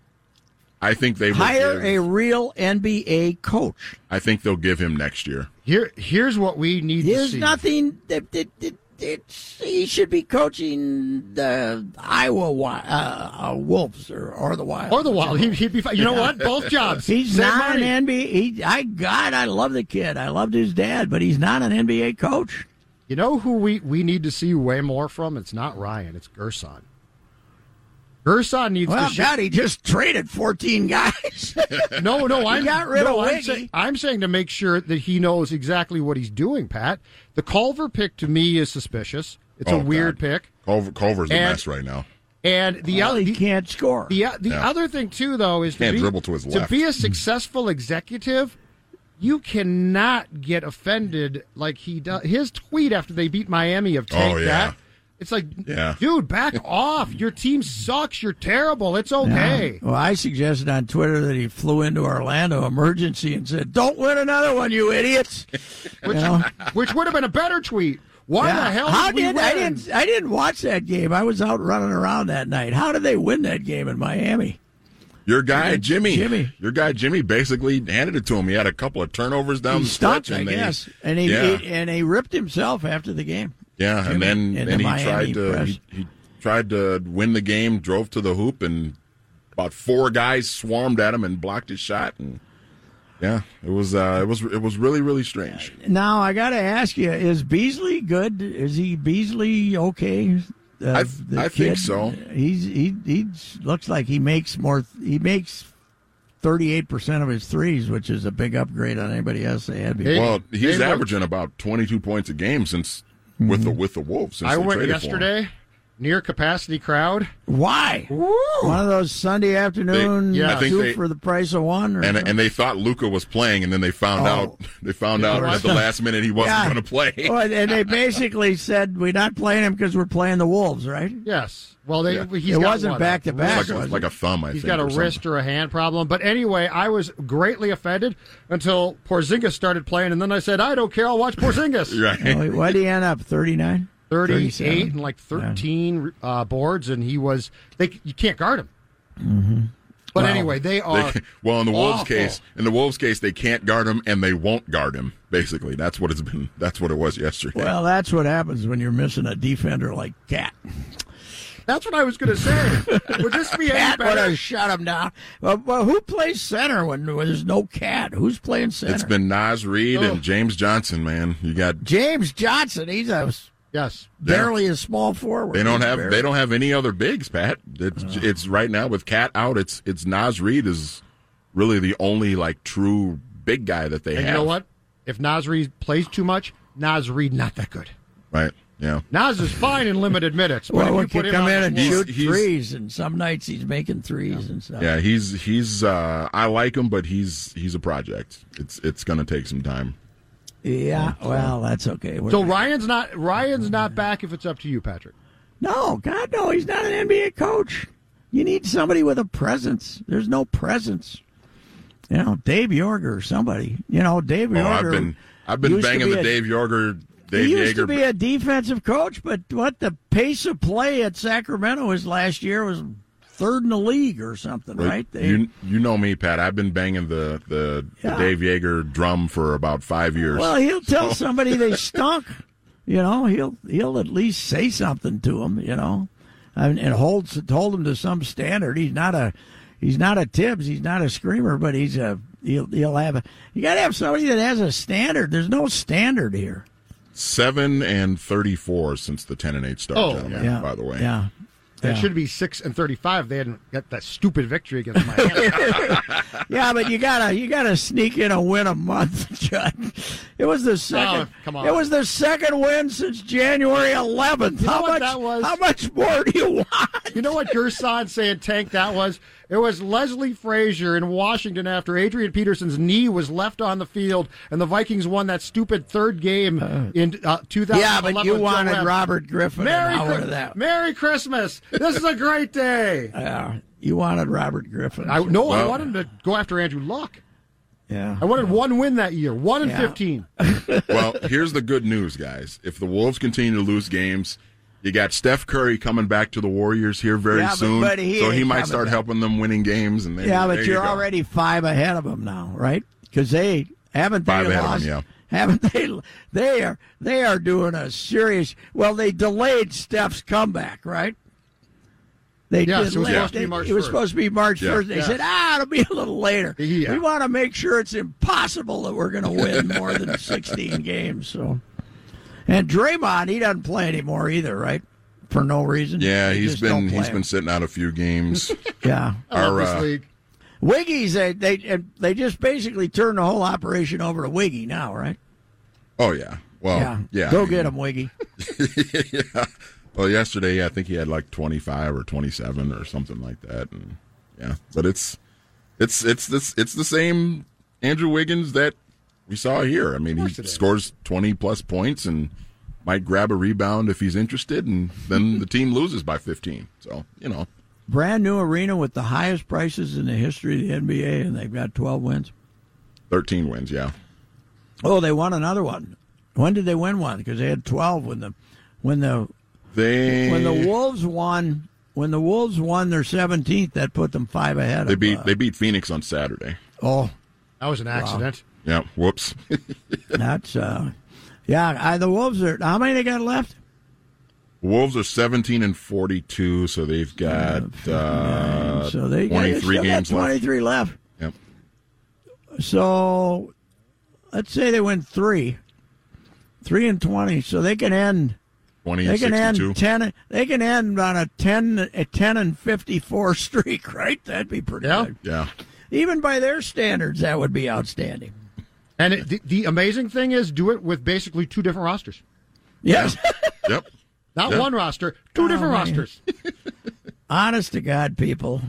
I think they will Hire give- a real NBA coach. I think they'll give him next year. Here, here's what we need to see. There's nothing that, that, that it's, he should be coaching the Iowa uh, uh, Wolves or, or the Wild. or the Wild. He'd, he'd be fine. You know what? Both jobs. He's Same not money. an NBA. He, I God, I love the kid. I loved his dad, but he's not an NBA coach. You know who we, we need to see way more from? It's not Ryan. It's Gersson. Gersson needs Well, to. sh- God, he just traded 14 guys. no, no, I'm got rid no, of I'm, say, I'm saying to make sure that he knows exactly what he's doing. Pat, the Culver pick to me is suspicious. It's Oh, a weird God. pick, Culver, Culver's a mess right now. and the well, other he can't score. the, the Yeah. other thing too, though, is to Can't be, dribble to his to be a successful executive. You cannot get offended like he does. His tweet after they beat Miami of oh, tank Oh, yeah. that. It's like, Yeah. dude, back off. Your team sucks. You're terrible. It's okay. Well, I suggested on Twitter that he flew into Orlando emergency and said, "Don't win another one, you idiots." you know? Which would have been a better tweet. Why Yeah. the hell How did we did I didn't I didn't watch that game. I was out running around that night. How did they win that game in Miami? Your guy Jimmy, Jimmy. your guy Jimmy, basically handed it to him. He had a couple of turnovers down he the stretch, stopped, I and they, guess, and he, yeah, he- and he ripped himself after the game. Yeah, Jimmy and then in then the he Miami tried to he, he tried to win the game, drove to the hoop, and about four guys swarmed at him and blocked his shot, and yeah, it was uh, it was it was really really strange. Now I got to ask you: Is Beasley good? Is he Beasley okay? Uh, I- the I think so. He's he he looks like he makes more. He makes thirty eight percent of his threes, which is a big upgrade on anybody else they had before. Well, he's averaging about twenty two points a game since with the mm-hmm. with the Wolves. I went yesterday, near capacity crowd. Why? One of those Sunday afternoon They- yeah, I uh, think two they- for the price of one, or and something? and they thought Luka was playing, and then they found Oh. out they found out at the last minute he wasn't Yeah. going to play. Oh, and and they basically said we're not playing him because we're playing the Wolves, right? Yes. Well, they Yeah. he's It got wasn't back to back. Like, a, was like a thumb, I He's think. He's got a or something. wrist or a hand problem. But anyway, I was greatly offended until Porzingis started playing, and then I said, I don't care. I'll watch Porzingis. Right. Oh, why did he end up thirty nine? 38 and like 13 uh, boards, and he was, they you can't guard him. Mm-hmm. But Well, anyway, they are. They, well, in the Wolves case, in the Wolves case, they can't guard him and they won't guard him. Basically, that's what it's been. That's what it was yesterday. Well, that's what happens when you're missing a defender like Cat. That's what I was going to say. Would this be any Cat would better? have shut him down. Well, well, who plays center when, when there's no cat? Who's playing center? It's been Naz Reid Oh. and James Johnson, man. You got James Johnson. He's a Yes. barely a small forward. they don't have barely- they don't have any other bigs, Pat. It's it's right now with Cat out. It's it's Naz Reid is really the only like true big guy that they And have. you know what? If Naz Reid plays too much, Naz Reid not that good. Right? Yeah. Naz is fine in limited minutes. But Well, if we you put can him come in and floor- shoot He's- threes, and some nights he's making threes and stuff. Yeah, he's he's uh I like him, but he's he's a project. It's it's gonna take some time. Yeah, well, that's okay. We're- So Ryan's not Ryan's not back if it's up to you, Patrick. no, God, no, he's not an NBA coach. You need somebody with a presence. There's no presence. You know, Dave Joerger or somebody. You know, Dave Oh, Joerger. I've been I've been banging be the a- Dave Joerger Dave he used Joerger. to be a defensive coach, but what the pace of play at Sacramento was last year was third in the league or something, But right? They- You you know me, Pat. I've been banging the the, Yeah. the Dave Joerger drum for about five years. Well, he'll tell So- somebody they stunk. You know, he'll he'll at least say something to them. You know, and, and holds hold him to some standard. He's not a he's not a Thibs. He's not a screamer, but he's a he'll he'll have a. You got to have somebody that has a standard. There's no standard here. seven and thirty four since the ten and eight start. Oh, gentlemen, Yeah. by the way. Yeah. It Yeah. should be six and thirty-five. They hadn't got that stupid victory against Miami. Yeah, but you gotta you gotta sneak in a win a month, Judd. It was the oh, second. Oh, come on. It was the second win since January 11th. You how much? that was? How much more do you want? you know what Gersson saying tank that was? It was Leslie Frazier in Washington after Adrian Peterson's knee was left on the field, and the Vikings won that stupid third game in uh, 2011. Yeah, but you with Joe wanted Webb. Robert Griffin Merry, an hour Chri- of that. Merry Christmas! This is a great day. Yeah, you wanted Robert Griffin. I no, I wanted to go after Andrew Luck. yeah. I wanted one win that year, one in Yeah. fifteen. well, here's the good news, guys. If the Wolves continue to lose games, you got Steph Curry coming back to the Warriors here very Yeah, but- soon, but he so he might start back. helping them winning games. And then, Yeah, but you you're go. already five ahead of them now, right? Because they haven't they Five ahead of lost. them, Haven't they? They are they are doing a serious. Well, they delayed Steph's comeback, right? They Yes, it was delayed- supposed to be they- March It was 1st. supposed to be March Yeah. They Yes. said, "Ah, it'll be a little later. Yeah. We want to make sure it's impossible that we're going to win more than 16 games." So, and Draymond, he doesn't play anymore either, right? For no reason. Yeah, They he's just been play he's him. been sitting out a few games. Yeah. I love Our, this uh, league. Wiggy's they they they just basically turned the whole operation over to Wiggy now, right? oh yeah, well yeah, yeah. Go I mean, get him, Wiggy. yeah. Well, yesterday I think he had like 25 or 27 or something like that, and yeah. But it's it's it's this it's the same Andrew Wiggins that we saw here. I mean, he course it is. scores 20 plus points and might grab a rebound if he's interested, and then the team loses by 15. So you know, Brand new arena with the highest prices in the history of the NBA, and they've got 12 wins. 13 wins. Yeah, Oh, they won another one. When did they win one? Because they had 12 when the when the they when the Wolves won when the Wolves won their 17th. That put them five ahead. they of, beat uh, they beat Phoenix on Saturday. oh, That was an accident. Yeah, whoops. that's uh, yeah. I, the Wolves are. How many they got left? Wolves are 17 and 42, so they've got uh, so they got, 23 still got games left. 23 left. Yep. So let's say they win three, three and twenty. So they can end. 20 They can 62. end ten. They can end on a ten, a ten and fifty-four streak, right? That'd be pretty Yeah. good. Yeah. Even by their standards, that would be outstanding. And it, the, the amazing thing is, do it with basically two different rosters. Yes. Yep. Not Yeah. one roster, two Oh, different man. rosters. Honest to God, people,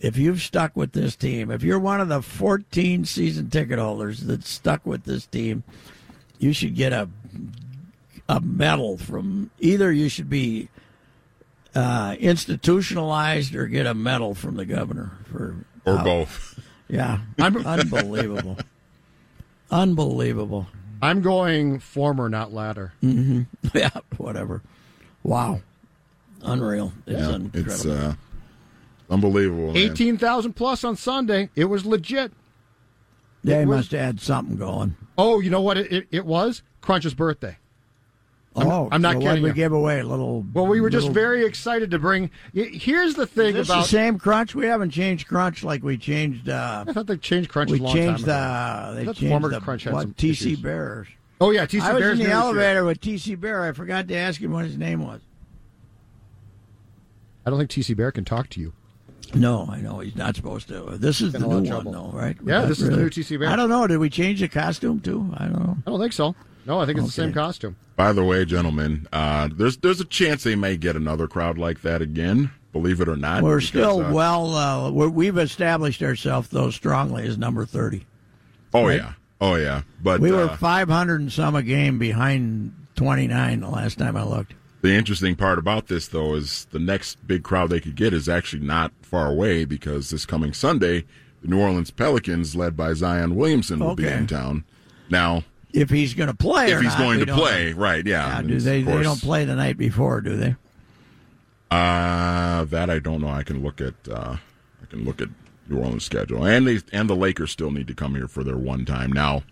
if you've stuck with this team, if you're one of the 14 season ticket holders that stuck with this team, you should get a a medal from either you should be uh, institutionalized or get a medal from the governor for Or how- both. Yeah, unbelievable, unbelievable. I'm going former, not latter. Yeah, whatever. Wow, unreal. It's Yeah, incredible. it's uh, unbelievable. man. 18,000 plus on Sunday. It was legit. they was- must have had something going. Oh, you know what it, it, it was? Crunch's birthday. I'm, oh, I'm not so kidding. We you. gave away a little. Well, we were just little- very excited to bring. Here's the thing Is this about. the same crunch? We haven't changed crunch like we changed. Uh, I thought they changed Crunch we a long changed time the. They changed former the Crunch had what, some TC. Bears. Oh yeah, TC I was Bears in the knew this year. elevator with TC Bear. I forgot to ask him what his name was. I don't think TC Bear can talk to you. No, I know he's not supposed to. This is the new one, though, right? Yeah, this is the new TC Bear. I don't know. Did we change the costume too? I don't know. I don't think so. No, I think it's the same costume. By the way, gentlemen, uh, there's there's a chance they may get another crowd like that again. Believe it or not, We're because, still uh, well. Uh, we're, we've established ourselves though strongly as number thirty. Oh right? yeah, oh yeah. But we were uh, 500 and some a game behind 29 the last time I looked. the interesting part about this, though, is the next big crowd they could get is actually not far away because this coming Sunday, the New Orleans Pelicans, led by Zion Williamson, will be in town. Now, If he's going to play, if or he's not, going to play, know. right? Yeah. Yeah, do they? They don't play the night before, do they? Uh, that I don't know. I can look at. Uh, I can look at New Orleans' schedule, and they and the Lakers still need to come here for their one time. Now,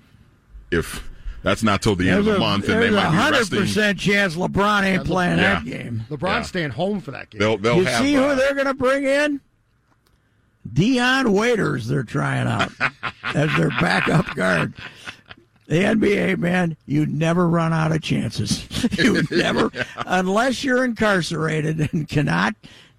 if that's not till the end of the a- month, and they there's a might be hundred percent chance LeBron ain't playing yeah. that game. LeBron's Yeah. staying home for that game. they'll they'll You have. see uh, who they're going to bring in? Dion Waiters. They're trying out as their backup guard. The NBA, man, you never run out of chances. you never, unless you're incarcerated and cannot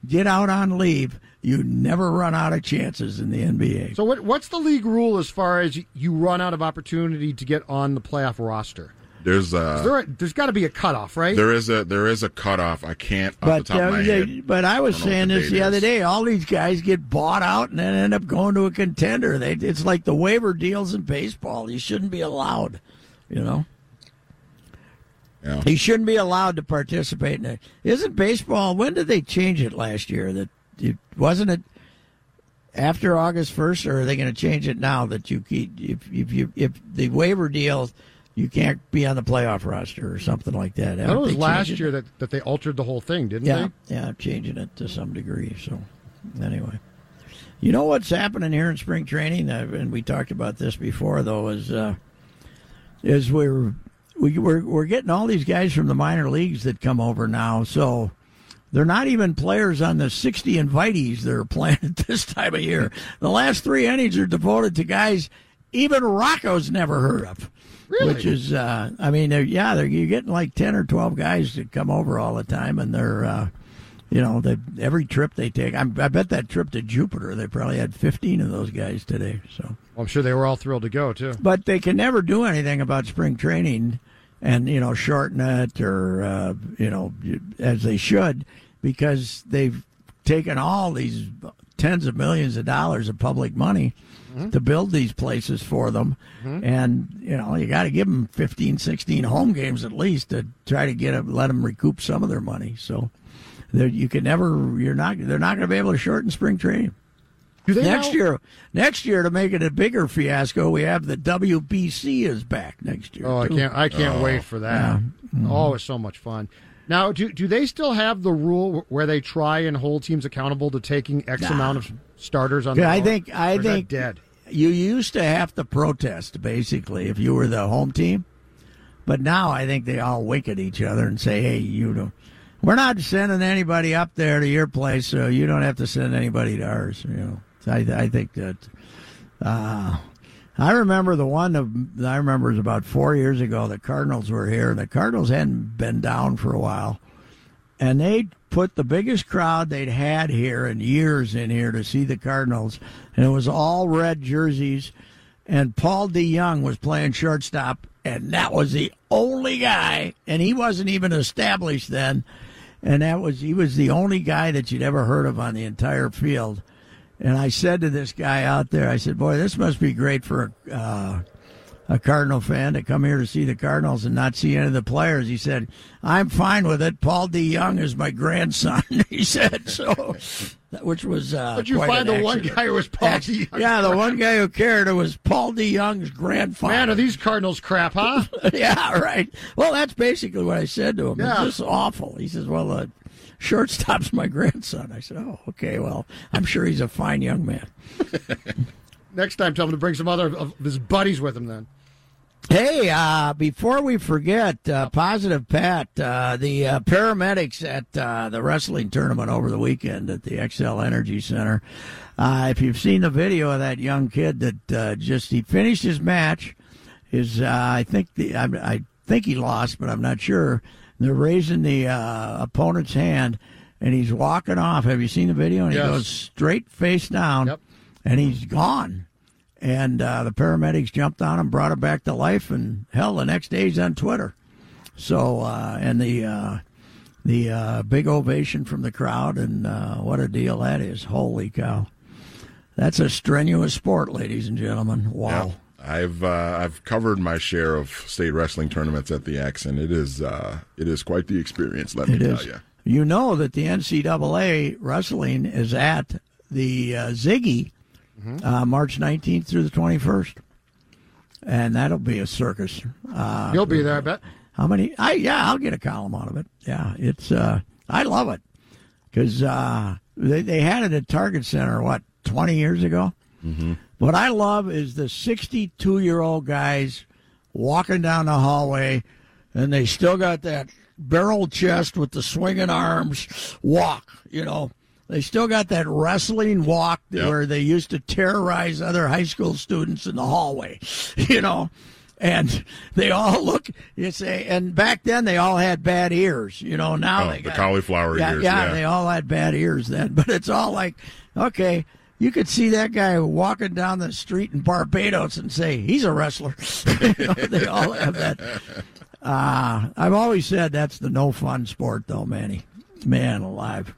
get out on leave, you never run out of chances in the NBA. So what, what's the league rule as far as you run out of opportunity to get on the playoff roster? There's uh There, there's got to be a cutoff, right? there is a there is a cutoff. I can't off But the top of uh, my they- head. but I was I saying the this the date other day. All these guys get bought out and then end up going to a contender. They it's like the waiver deals in baseball. You shouldn't be allowed. You know, Yeah. he shouldn't be allowed to participate in it. Isn't baseball? When did they change it last year? That it wasn't it after August first, or are they going to change it now that you keep if if you if the waiver deal you can't be on the playoff roster or something like that? It was last it? year that, that they altered the whole thing, didn't Yeah, they? yeah, changing it to some degree. So, anyway, you know what's happening here in spring training, uh, and we talked about this before, though, is uh, is we're we, we're we're getting all these guys from the minor leagues that come over now. So they're not even players on the 60 invitees that are playing at this time of year. The last three innings are devoted to guys even Rocco's never heard of. Really? Which is, uh, I mean, they're, yeah, they're, you're getting like 10 or 12 guys that come over all the time, and they're, uh, you know, they, every trip they take. I'm, I bet that trip to Jupiter, they probably had 15 of those guys today. So, Well, I'm sure they were all thrilled to go too. but they can never do anything about spring training and you know shorten it or uh, you know as they should because they've taken all these tens of millions of dollars of public money Mm-hmm. to build these places for them mm-hmm. and you know you got to give them 15 16 home games at least to try to get them, let them recoup some of their money so that you can never you're not they're not going to be able to shorten spring training Do they next now- year next year to make it a bigger fiasco we have the WBC is back next year Oh, I can't! I can't oh, wait for that. Yeah. Mm-hmm. Oh, it's so much fun. Now, do do they still have the rule where they try and hold teams accountable to taking X amount of starters on? The Yeah, I think I Or is that think dead. You used to have to protest basically if you were the home team, but now I think they all wink at each other and say, "Hey, you know, we're not sending anybody up there to your place, so you don't have to send anybody to ours." You know, I I think that. Uh, I remember the one of I remember was about four years ago. The Cardinals were here, and the Cardinals hadn't been down for a while, and they put the biggest crowd they'd had here in years in here to see the Cardinals, and it was all red jerseys, and Paul DeJong was playing shortstop, and that was the only guy, and he wasn't even established then, and that was he was the only guy that you'd ever heard of on the entire field. And I said to this guy out there, I said, "Boy, this must be great for uh, a Cardinal fan to come here to see the Cardinals and not see any of the players." He said, "I'm fine with it. Paul DeJong is my grandson." he said so, which was. Uh, But you find the one guy who was Paul Ac- DeJong. Yeah, the one guy who cared. It was Paul DeJong's grandfather. Man, are these Cardinals crap, huh? yeah, right. Well, that's basically what I said to him. Yeah. It's just awful. He says, "Well, uh, shortstop's my grandson." I said, "Oh, okay. Well, I'm sure he's a fine young man." Next time, tell him to bring some other of his buddies with him. Then Hey, uh, before we forget, uh, positive Pat, uh, the uh, paramedics at uh, the wrestling tournament over the weekend at the Xcel Energy Center. Uh, if you've seen the video of that young kid that uh, just he finished his match, his I think the I, I, think he lost, but I'm not sure. They're raising the opponent's hand, and he's walking off. Have you seen the video? And yes. he goes straight face down, yep. And he's gone and uh, the paramedics jumped on him, brought him back to life, and hell, the next day he's on Twitter. So, uh, and the uh, the uh, big ovation from the crowd, and uh, what a deal that is! Holy cow, that's a strenuous sport, ladies and gentlemen. Wow. Yeah. I've uh, I've covered my share of state wrestling tournaments at the X, and it is it is quite the experience. Let me it tell is. you. You know that the NCAA wrestling is at the Ziggy mm-hmm. uh, March 19th through the 21st. And that'll be a circus. Uh, You'll be there, I bet. How many? I yeah, I'll get a column out of it. Yeah, it's uh, I love it because uh, they they had it at Target Center what 20 years ago. Mm-hmm. What I love is the 62 year old guys walking down the hallway, and they still got that barrel chest with the swinging arms walk. You know, they still got that wrestling walk yep. where they used to terrorize other high school students in the hallway, you know. And they all look, you say, and back then they all had bad ears, you know. Now oh, they the got, cauliflower yeah, ears. Yeah, yeah, they all had bad ears then. But it's all like, okay, you could see that guy walking down the street in Barbados and say he's a wrestler. you know, they all have that. Uh, I've always said that's the no fun sport, though, Manny. Man alive.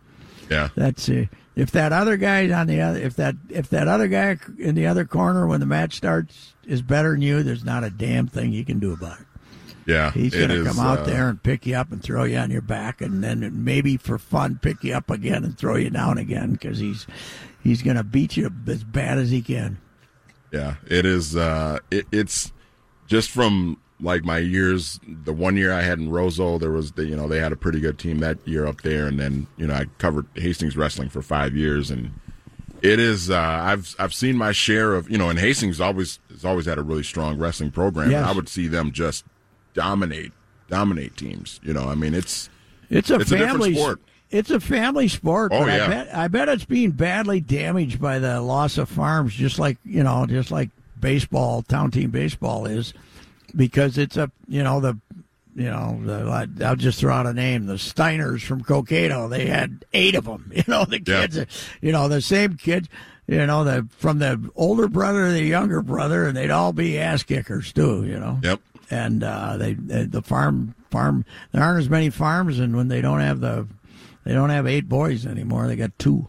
Yeah, that's uh, if that other guy on the other if that if that other guy in the other corner when the match starts is better than you, there's not a damn thing you can do about it. Yeah, he's going to come out uh, there and pick you up and throw you on your back, and then maybe for fun pick you up again and throw you down again because he's he's going to beat you as bad as he can. Yeah, it is. Uh, it, it's just from like my years, the one year I had in Roseau, there was the, you know they had a pretty good team that year up there, and then you know I covered Hastings wrestling for five years, and it is uh, I've I've seen my share of you know, and Hastings always has always had a really strong wrestling program. Yes. I would see them just dominate dominate teams. You know, I mean it's it's a it's family a sport. It's a family sport, oh, yeah. I bet I bet it's being badly damaged by the loss of farms, just like you know, just like baseball, town team baseball is because it's a you know the you know the, I'll just throw out a name the Steiners from Cokato they had eight of them you know the kids yep. you know the same kids you know the from the older brother to the younger brother and they'd all be ass kickers too you know. Yep. And uh, they, they the farm farm there aren't as many farms and when they don't have the they don't have eight boys anymore they got two.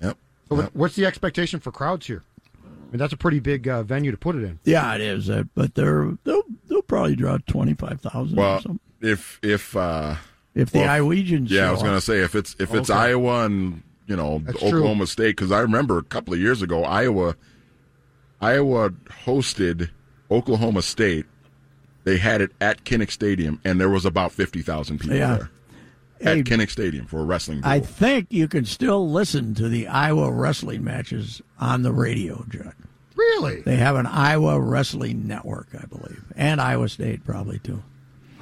Yep. So what's the expectation for crowds here I mean, that's a pretty big uh, venue to put it in. Yeah, it is. Uh, but they're they'll they'll probably draw twenty five thousand. Well, if if uh, if the well, Iowegians, yeah, I was going to say if it's if it's Okay. Iowa and you know That's Oklahoma State because I remember a couple of years ago Iowa Iowa hosted Oklahoma State. They had it at Kinnick Stadium, and there was about fifty thousand people Yeah. there Hey, at Kinnick Stadium for a wrestling. I think you can still listen to the Iowa wrestling matches on the radio, Judd. Really? They have an Iowa wrestling network, I believe, and Iowa State probably too.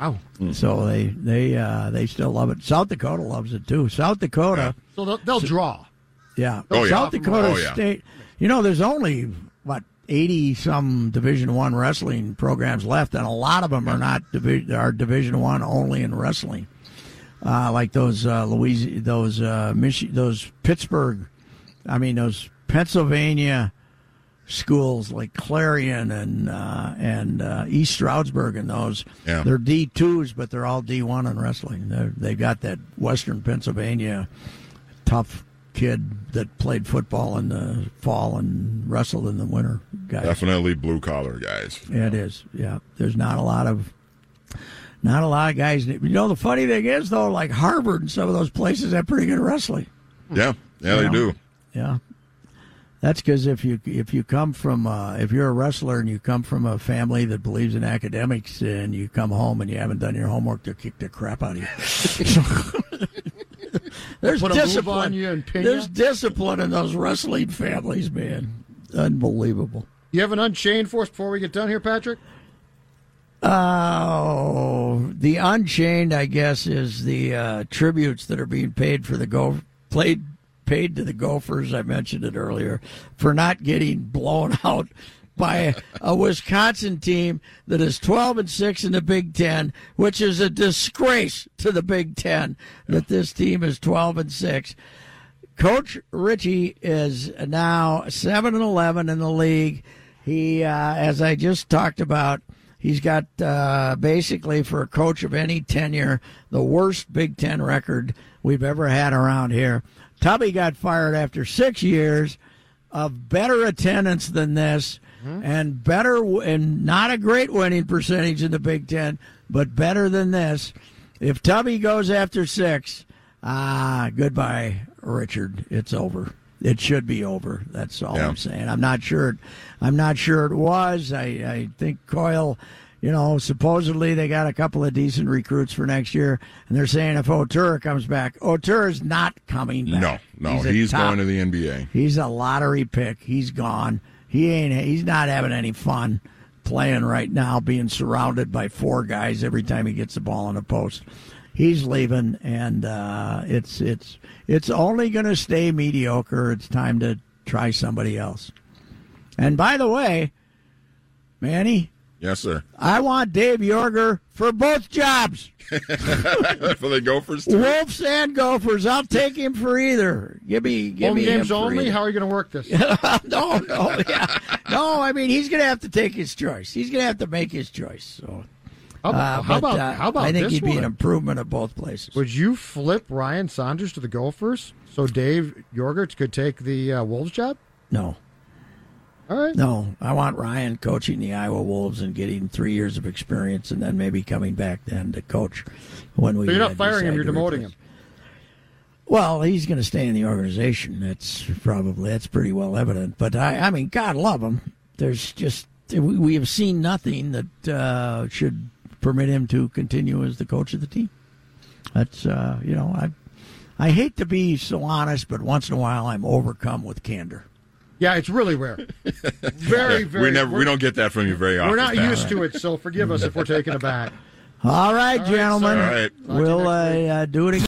Wow. So they they uh, they still love it. South Dakota loves it too. South Dakota, So they'll, they'll draw. yeah. Oh, yeah. South Dakota Oh, yeah. State. You know, there's only what eighty some Division One wrestling programs left, and a lot of them are not division are Division One only in wrestling. Uh, like those uh, those uh, Michi- those Pittsburgh, I mean those Pennsylvania schools like Clarion and uh, and uh, East Stroudsburg and those. Yeah. They're D twos, but they're all D one in wrestling. They're, they've got that Western Pennsylvania tough kid that played football in the fall and wrestled in the winter. Guys, definitely blue collar guys. yeah, it is. Yeah, there's not a lot of. Not a lot of guys. You know, the funny thing is, though, like Harvard and some of those places have pretty good wrestling. Yeah, yeah, You they know? do. Yeah, that's because if you if you come from uh, if you're a wrestler and you come from a family that believes in academics and you come home and you haven't done your homework, they'll kick the crap out of you. There's Put a move discipline. on you and pin There's you? discipline in those wrestling families, man. Unbelievable. You have an unchained for us before we get done here, Patrick? Oh, the Unchained, I guess, is the uh, tributes that are being paid for the go played paid to the Gophers. I mentioned it earlier for not getting blown out by a, Wisconsin team that is 12 and 6 in the Big 10, which is a disgrace to the Big 10 that this team is 12 and 6. Coach Ritchie is now 7 and 11 in the league. He uh, as I just talked about, he's got uh, basically for a coach of any tenure the worst Big 10 record we've ever had around here. Tubby got fired after 6 years of better attendance than this and better and not a great winning percentage in the Big Ten, but better than this. If Tubby goes after six, ah, goodbye, Richard. It's over. It should be over. That's all Yeah. I'm saying. I'm not sure. I'm not sure it was. I, I think Coyle. You know, supposedly they got a couple of decent recruits for next year, and they're saying if Oturu comes back, Oturu is not coming back. No, no, a he's, top- going to the NBA. He's a lottery pick. He's gone. He ain't. He's not having any fun playing right now, being surrounded by four guys every time he gets the ball in the post. He's leaving, and uh, it's it's it's only going to stay mediocre. It's time to try somebody else. And by the way, Manny, Yes, sir. I want Dave Joerger for both jobs. For the Gophers, too. Wolves and Gophers. I'll take him for either. Give me give Home me him games for only. either. How are you going to work this? no, no, yeah, no. I mean, he's going to have to take his choice. He's going to have to make his choice. So, How, uh, how but, about uh, how about I think he'd be an improvement of both places. Would you flip Ryan Saunders to the Gophers so Dave Joerger could take the uh, Wolves job? No, All right. no. I want Ryan coaching the Iowa Wolves and getting three years of experience, and then maybe coming back then to coach when we. So you're uh, not firing him. You're demoting him. Well, he's going to stay in the organization. That's probably that's pretty well evident. But I, I mean, God love him. There's just we we have seen nothing that uh, should permit him to continue as the coach of the team. That's uh, you know I I hate to be so honest, but once in a while I'm overcome with candor. Yeah, it's really rare. Very, very. we never, we're- don't get that from you very often. We're not Pat. used to it, so forgive us if we're taking it back. All right, All right, gentlemen, sir. All right. Talk to you we'll uh, uh, do it again.